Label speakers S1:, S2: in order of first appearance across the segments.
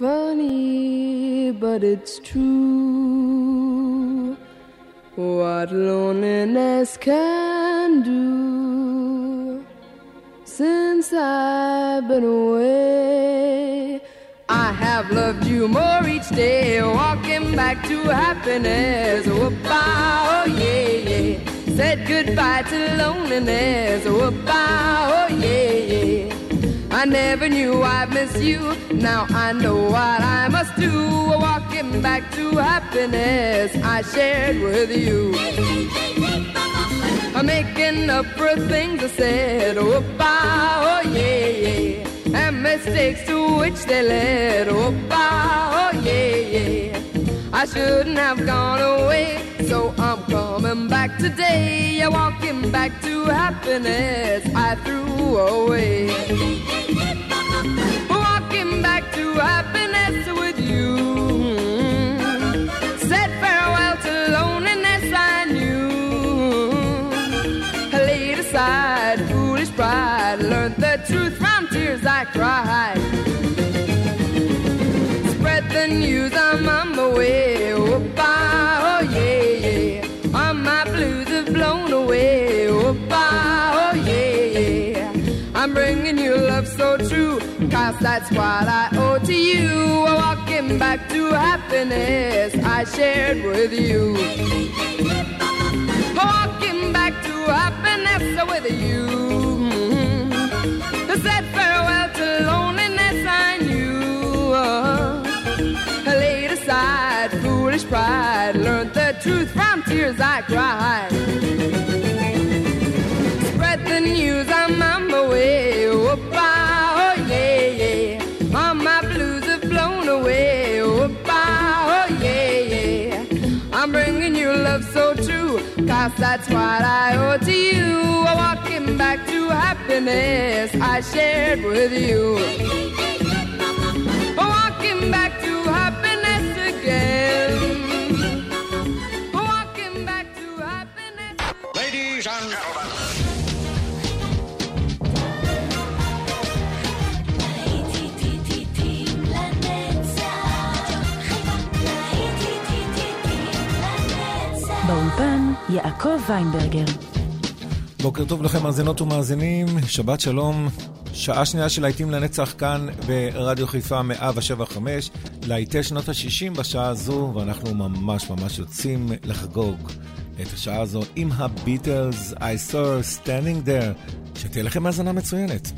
S1: Funny, but it's true. What loneliness can do. Since I've been away, I have loved you more each day. Walking back to happiness. Whoop-ah, oh yeah, yeah. Said goodbye to loneliness. Whoop-ah, oh yeah, yeah. I never knew I'd miss you. Now I know what I must do. Walking back to happiness I shared with you. I'm making up for things I said. Oh, oh yeah, yeah. And mistakes to which they led. Oh, oh yeah, yeah. I shouldn't have gone away, so I'm coming back today. Walking back to happiness I threw away. Happiness with you. Said farewell to loneliness I knew. Laid aside foolish pride, learned the truth from tears I cried. Spread the news, I'm on my way. Bye, oh yeah, yeah. All my blues have blown away. Bye, oh yeah, yeah. I'm bringing you love so true, cause that's what back to happiness I shared with you. Walking back to happiness with you. Said farewell to loneliness I knew. Laid aside foolish pride, learned the truth from tears I cried. Spread the news, I'm on my way. True, that's what I owe to you. Walking back to happiness I shared with you. Walking back to happiness again. Walking back to happiness.
S2: Ladies and gentlemen.
S3: יעקב ויינברגר.
S4: בוקר טוב לכם מאזינות ומאזינים, שבת שלום. שעה שנייה של להיטים לנצח כאן ברדיו חיפה 175, להיטי שנות ה-60 בשעה הזו, ואנחנו ממש ממש יוצאים לחגוג את השעה הזו עם הביטלס, I saw standing there, שתהיה לכם האזנה מצוינת.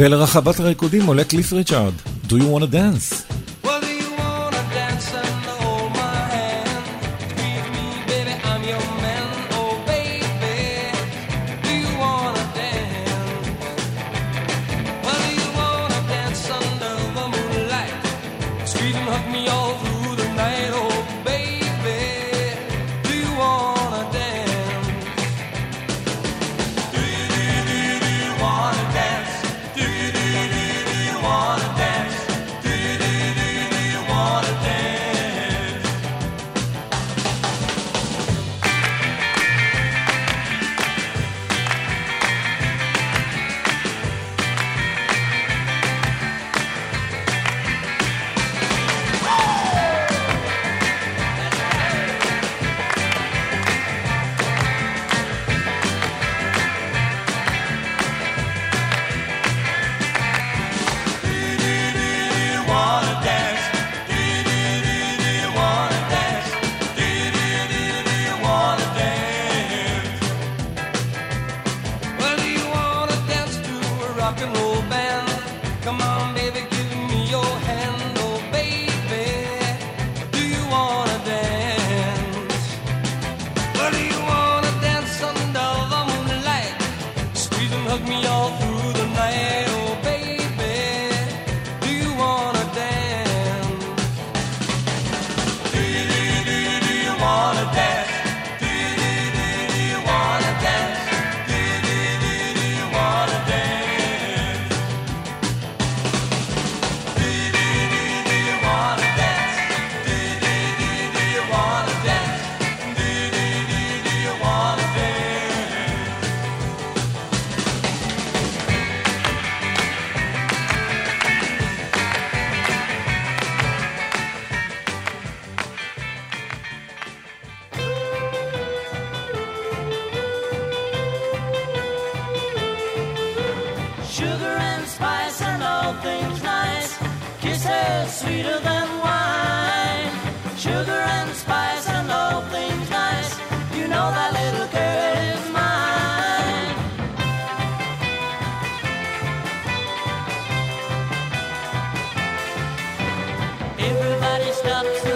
S2: ולרחבת הריקודים עולה קליף ריצ'ארד, Do you want to dance?
S5: stops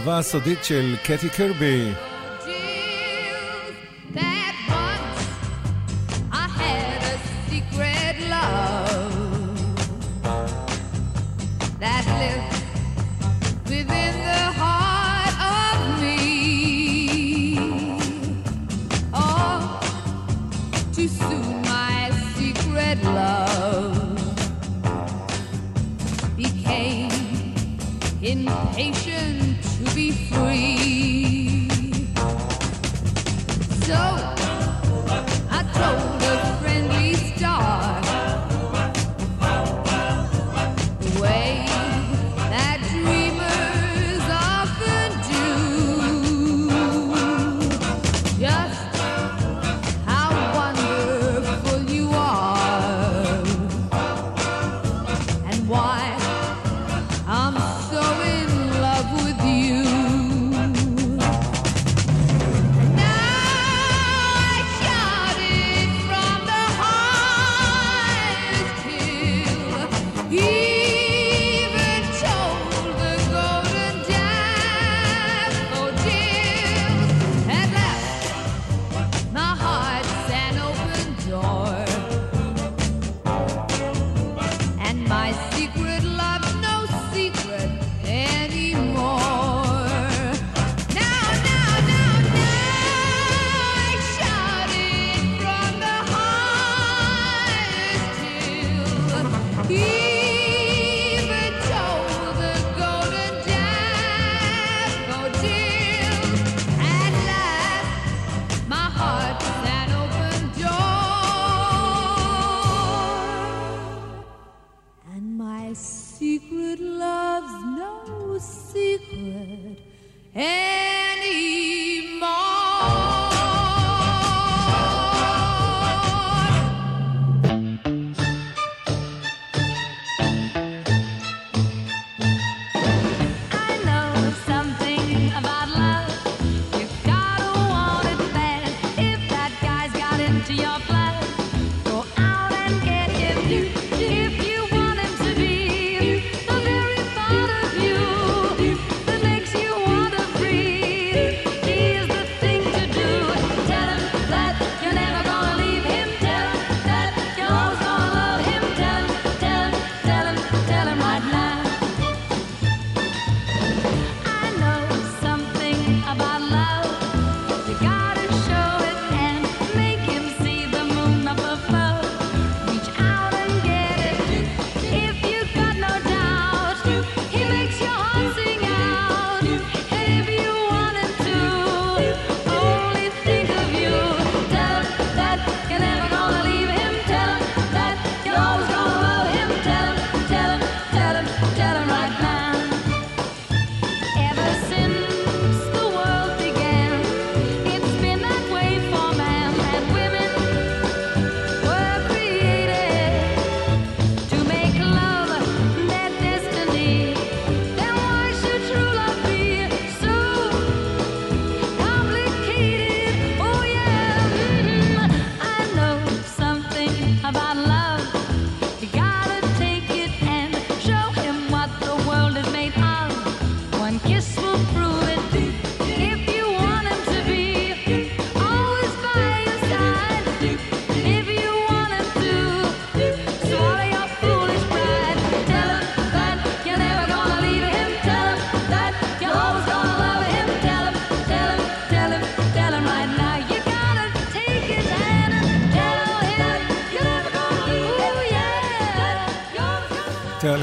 S2: האהבה הסודית של קטי קרבי.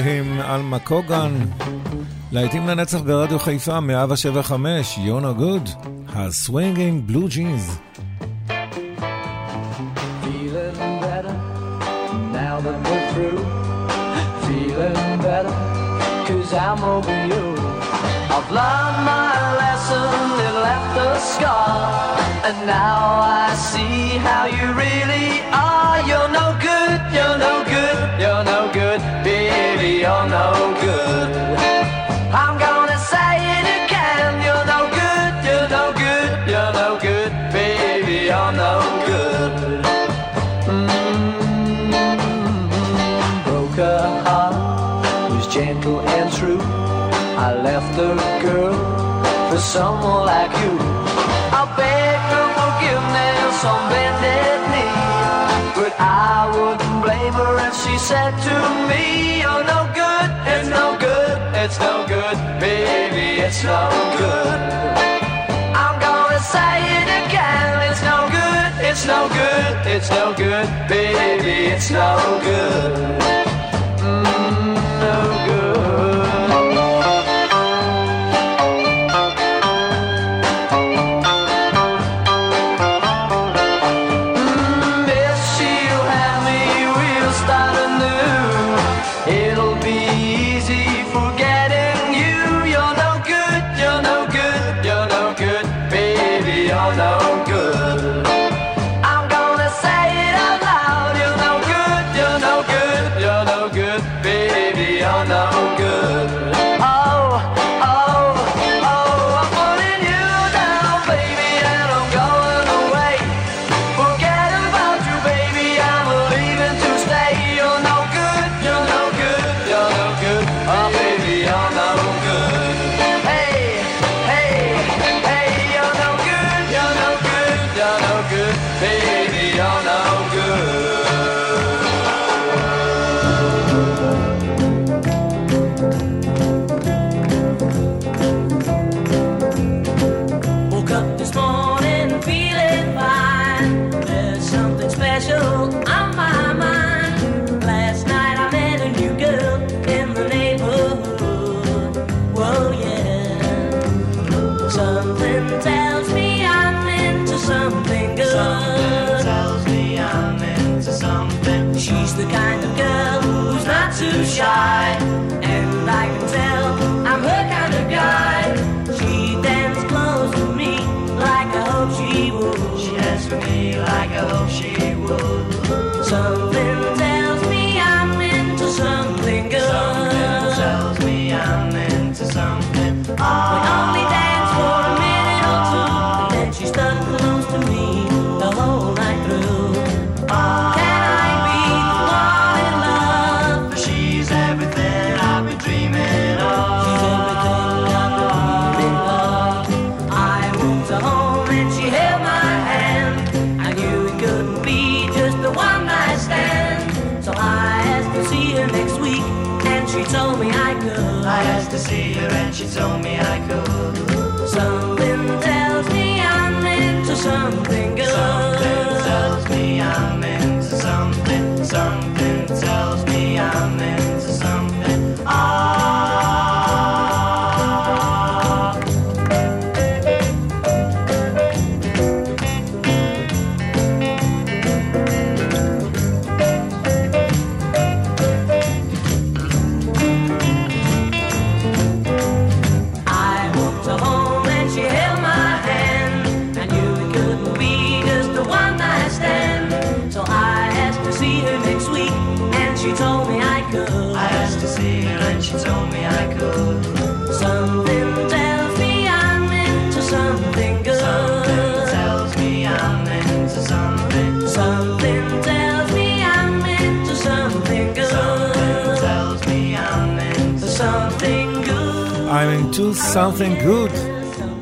S4: עם עלמה קוגן. להיטים לנצח ברדיו חיפה, 175, יונה גוד, הסווינגינג בלו ג'ינס.
S6: I'm over you. I've learned my lesson, left a scar. And now I see how you really are. You're no said to me, you're no good, it's no good, it's no good, baby, it's no good. I'm gonna say it again, it's no good, it's no good, it's no good, baby, it's no good.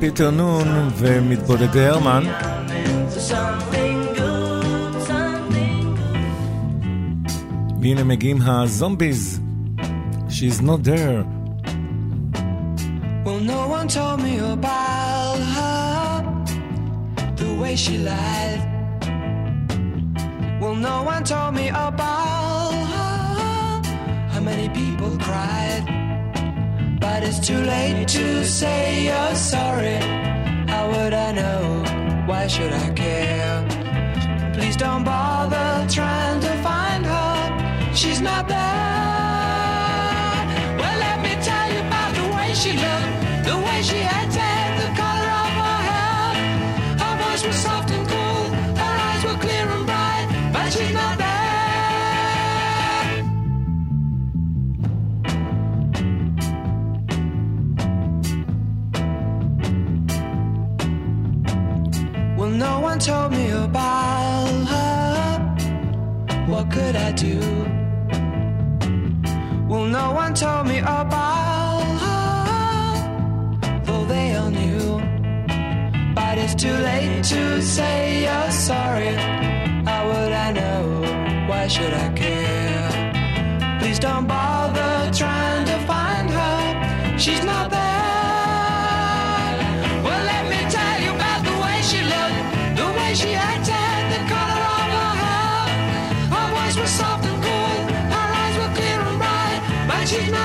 S4: פיטר נון ומתבודד הרמן. והנה מגיעים הזומביז, She's not there.
S7: one told me about her, what could I do? Well, no one told me about her, though they all knew. But it's too late to say you're sorry. How would I know? Why should I care? Please don't bother trying to find her. She's not there. she's not.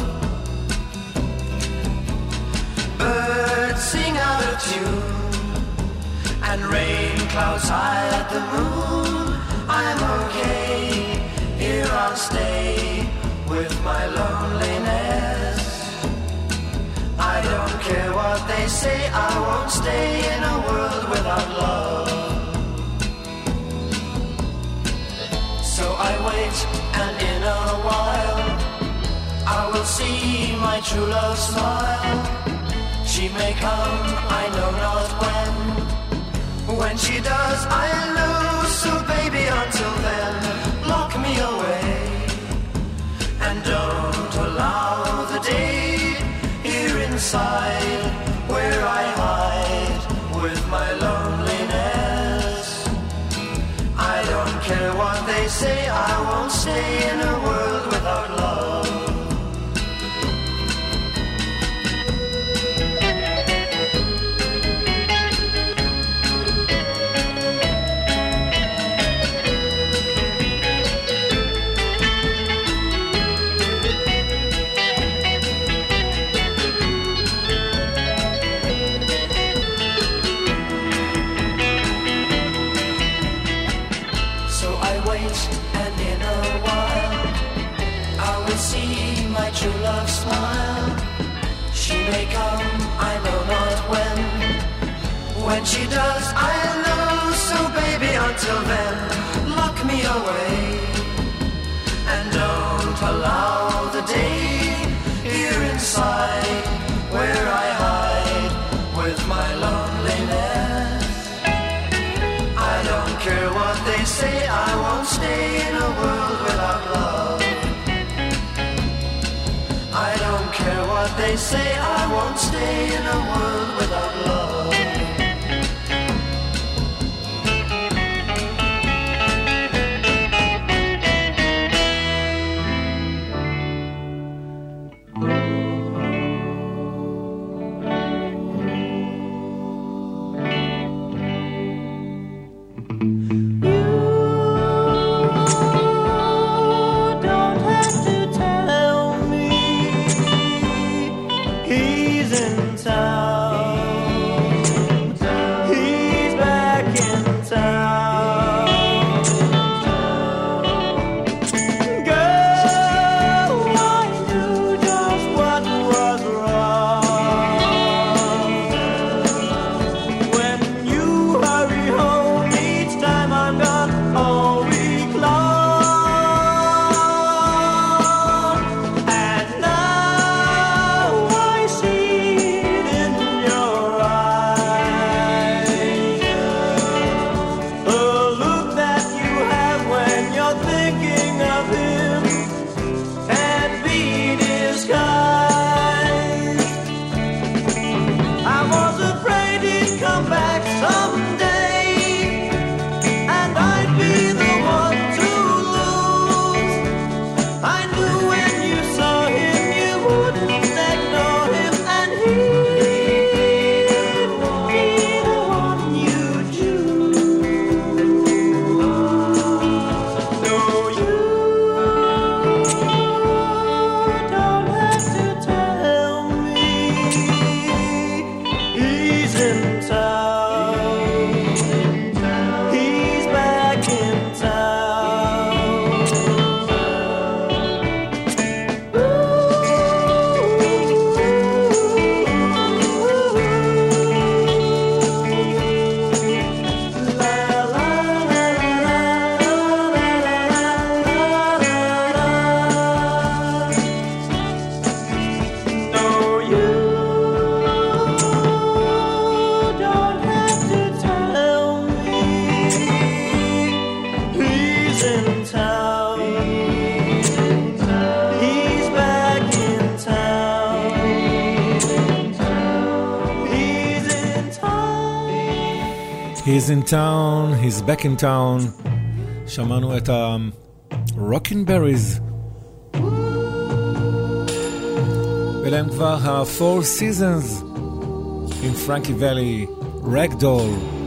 S8: sing out of tune. And rain clouds high at the moon. I'm okay, here I'll stay with my loneliness. I don't care what they say, I won't stay in a world without love. So I wait, and in a while, I will see my true love smile. She may come, I know not when. When she does, I'll lose. So baby, until then, lock me away and don't allow. stay in a world where
S9: is Back in Town, שמענו את ה-Rockinberries. ולהם כבר ה-Four Seasons עם פרנקי ואלי, Ragdoll.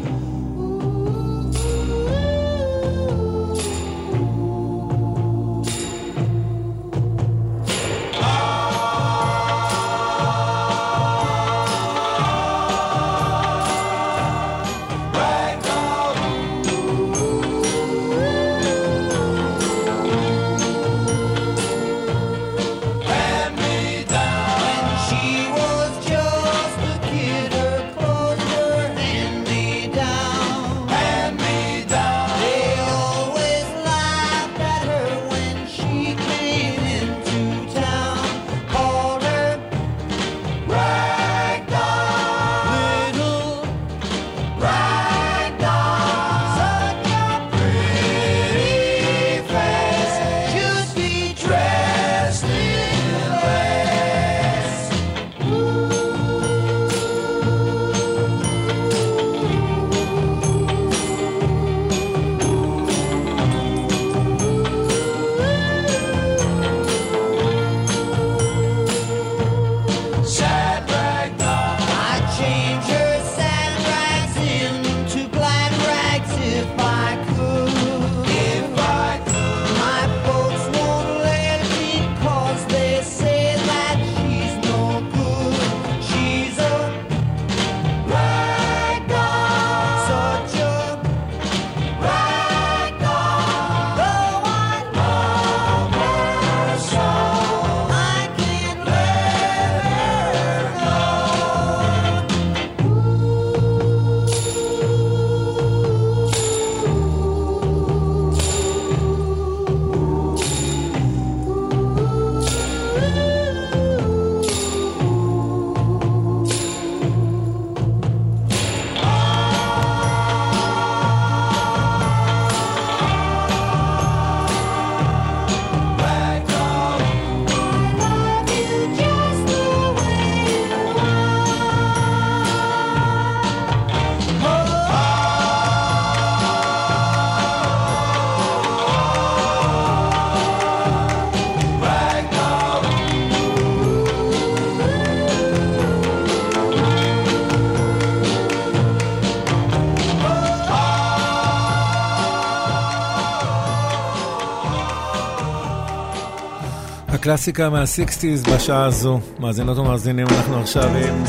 S9: קלאסיקה מה-60's בשעה הזו. מאזינות ומאזינים, אנחנו עכשיו עם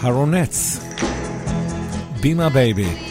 S9: הרונץ, בימה בייבי.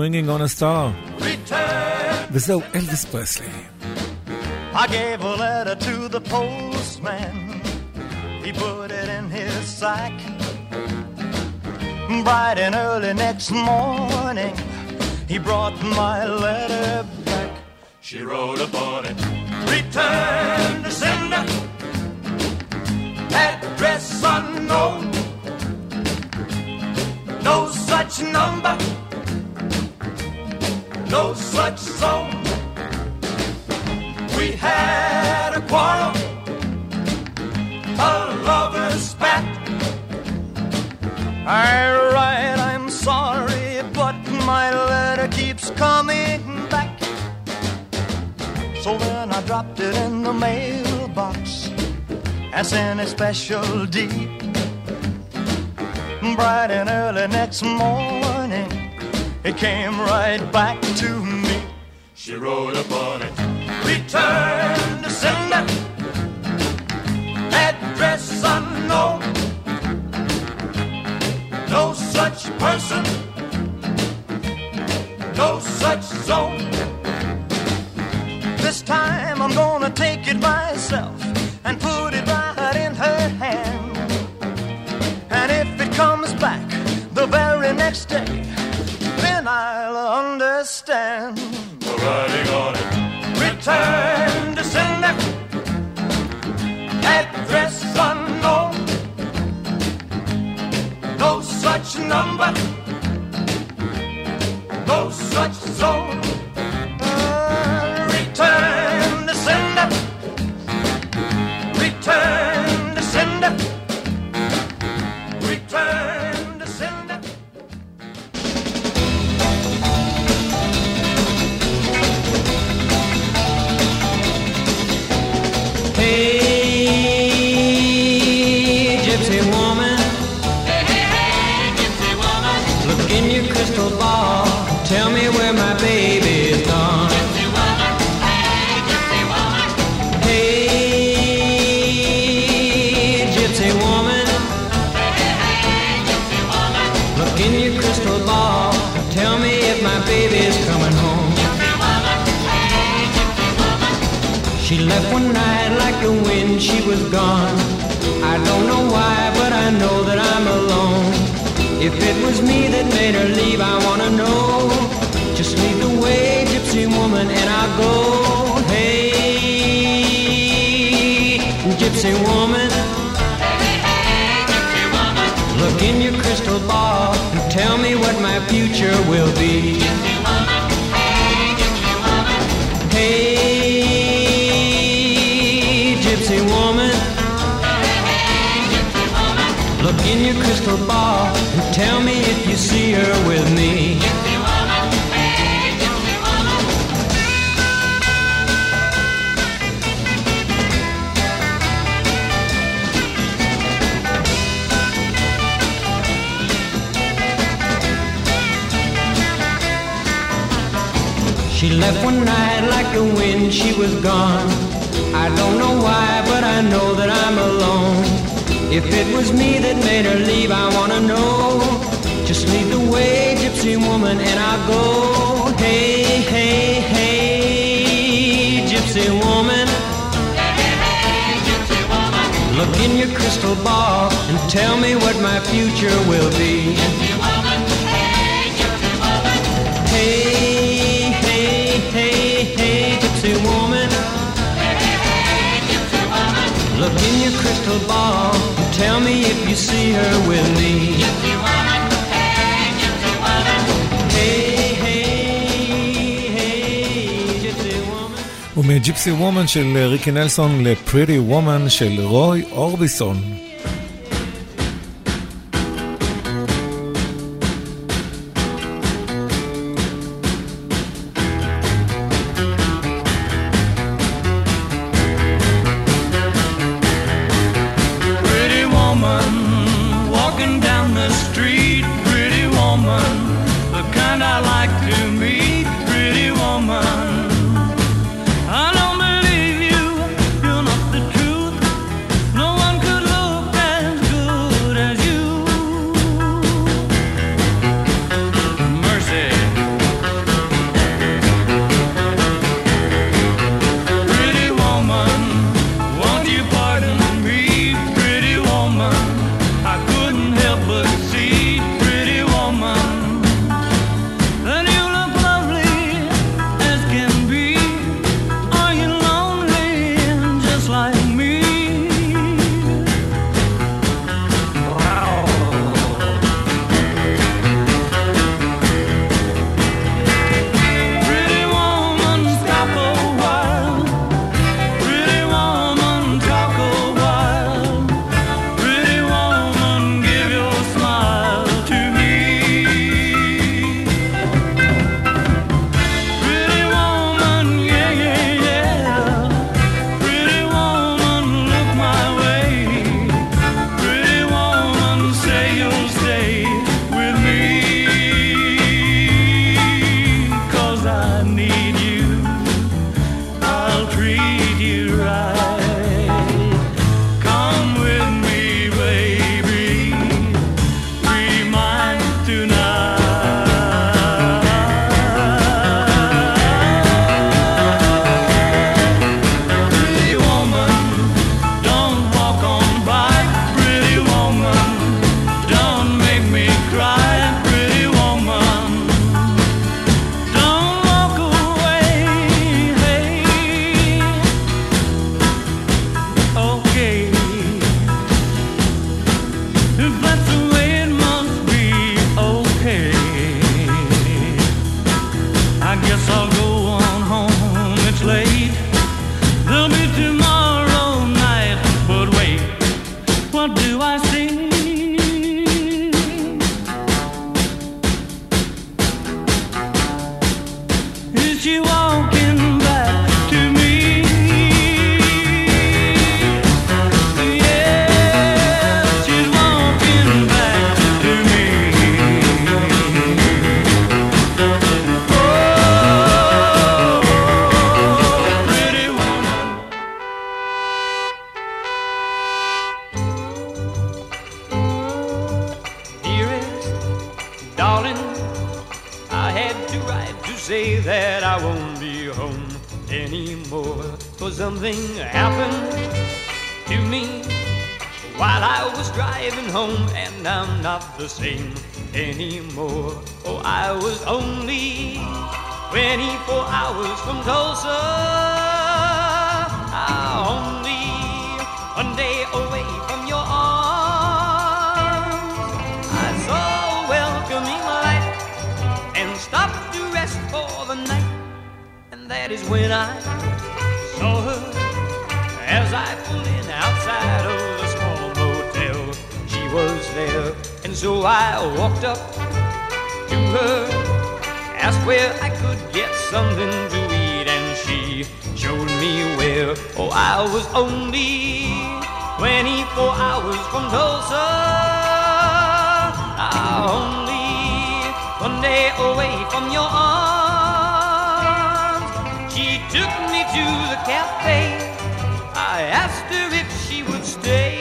S4: Swinging on a Star.
S10: Return.
S4: This is Elvis Presley.
S10: I gave a letter to the postman. He put it in his sack. Bright and early next morning, he brought my letter back. She wrote upon it, return to sender, address unknown, no such number no such zone. We had a quarrel, a lover's spat. I write, I'm sorry, but my letter keeps coming back. So then I dropped it in the mailbox and sent a special deed. Bright and early next morning, it came right back to me. She wrote upon it, Return to sender, address unknown. No such person, no such zone. This time I'm gonna take it myself and put it right in her hand. And if it comes back the very next day, understand. The writing on it. Return to sender. Address unknown. No such number. No such zone.
S5: Made her leave, I wanna know. Just lead the way, gypsy woman, and I'll go. Hey, gypsy woman. Look in your crystal ball and tell me what my future will be. Look in your crystal ball and tell me if you see her with me. She left one night like the wind, she was gone. I don't know why, but I know that I'm alone. If it was me that made her leave, I wanna know. Just lead the way, gypsy woman, and I'll go. Hey, hey, hey, gypsy woman. Look in your crystal ball and tell me what my future will be. Look in your crystal ball tell me if you see her with me. Hey, hey, hey, gypsy woman.
S4: ומג'יפסי וומן של ריקי נלסון לפריטי וומן של רוי אורביסון.
S11: So I walked up to her, asked where I could get something to eat, and she showed me where. Oh, I was only 24 hours from Tulsa. I'm only one day away from your arms. She took me to the cafe. I asked her if she would stay.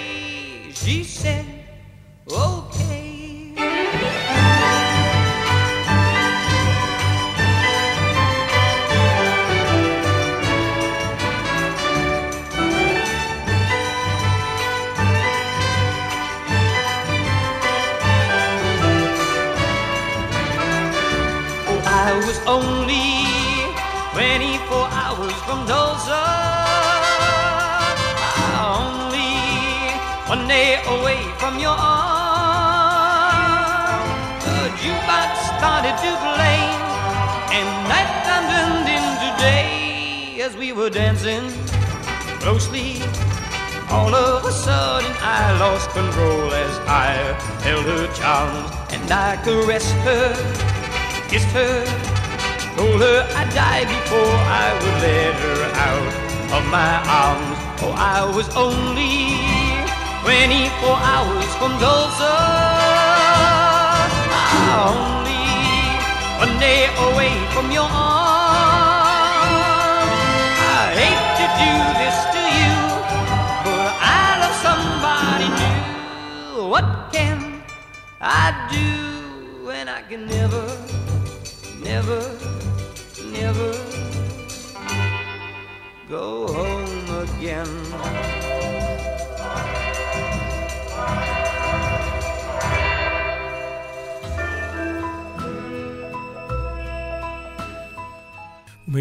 S11: your arm. The jukebox started to play, and night turned into day as we were dancing closely. All of a sudden, I lost control as I held her charms and I caressed her, kissed her, told her I'd die before I would let her out of my arms. Oh, I was only 24 hours from Tulsa. Ah, only one day away from your arms.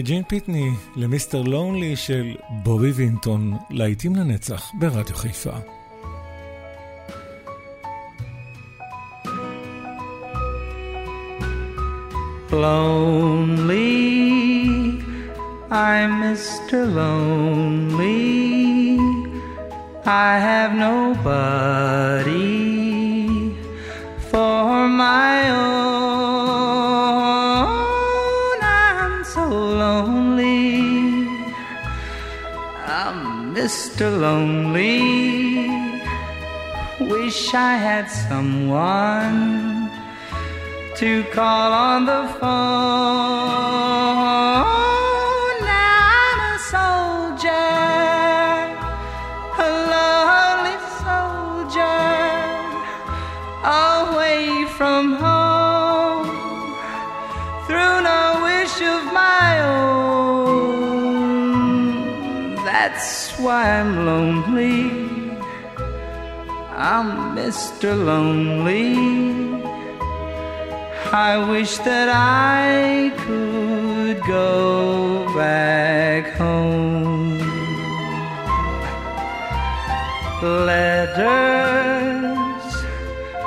S4: מג'ין פיטני למיסטר לונלי של בובי וינטון, להיטים לנצח ברדיו חיפה.
S12: Lonely, I'm Mr. Lonely. I have nobody for my own. Mr. Lonely. Wish I had someone to call on the phone. Now I'm a soldier, a lonely soldier, away from home, why I'm lonely. I'm Mr. Lonely. I wish that I could go back home. Letters,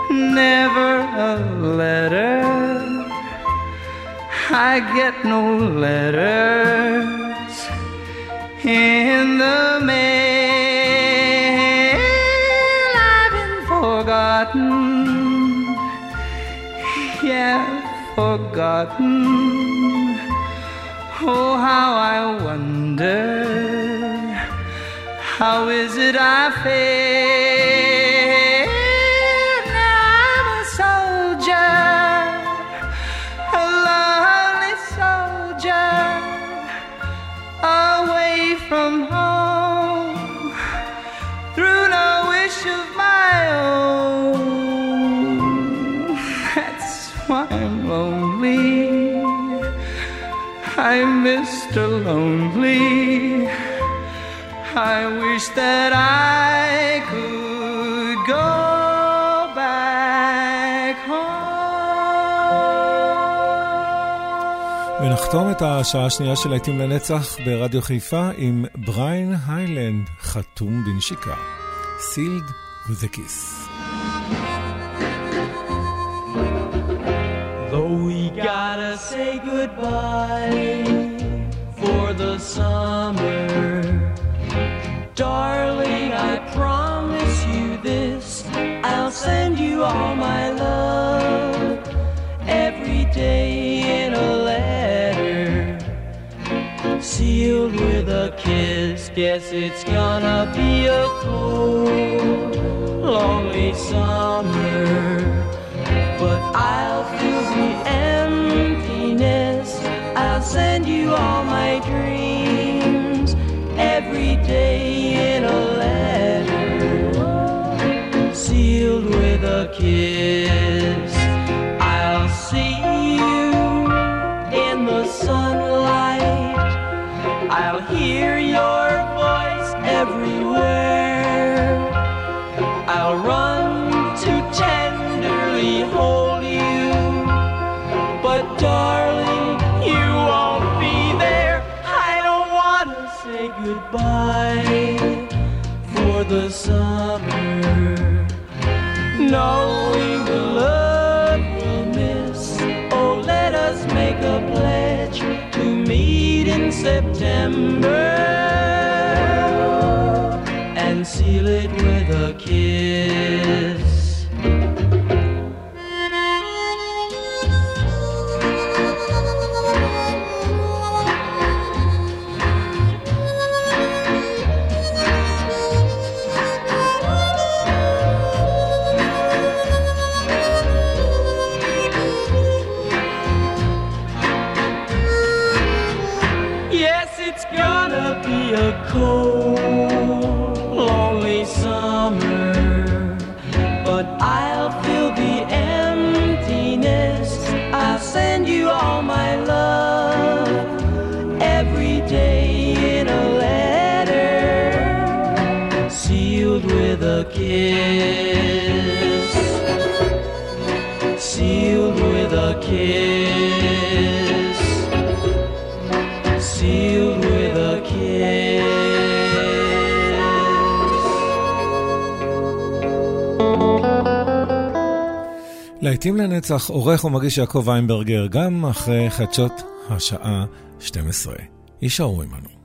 S12: never a letter. I get no letters in the mail. I've been forgotten yeah, forgotten. Oh, how I wonder, how is it I feel? I'm Mr. Lonely. I wish that I could go back home.
S4: ונחתום את השעה השנייה של להיטים לנצח ברדיו חיפה עם בריין היילנד, חתום בנשיקה. סילד with a
S5: say goodbye for the summer, darling, I promise you this. I'll send you all my love every day in a letter, sealed with a kiss. Guess it's gonna be a cold, lonely summer but I'll send you all my dreams every day in a letter, sealed with a kiss. September and seal it It's gonna be a cold, lonely summer, but I'll fill the emptiness. I'll send you all my love every day in a letter, sealed with a kiss, sealed with a kiss
S4: להיטים לנצח, עורך ומגיש יעקב ויינברגר, גם אחרי חדשות השעה 12. יישארו עמנו.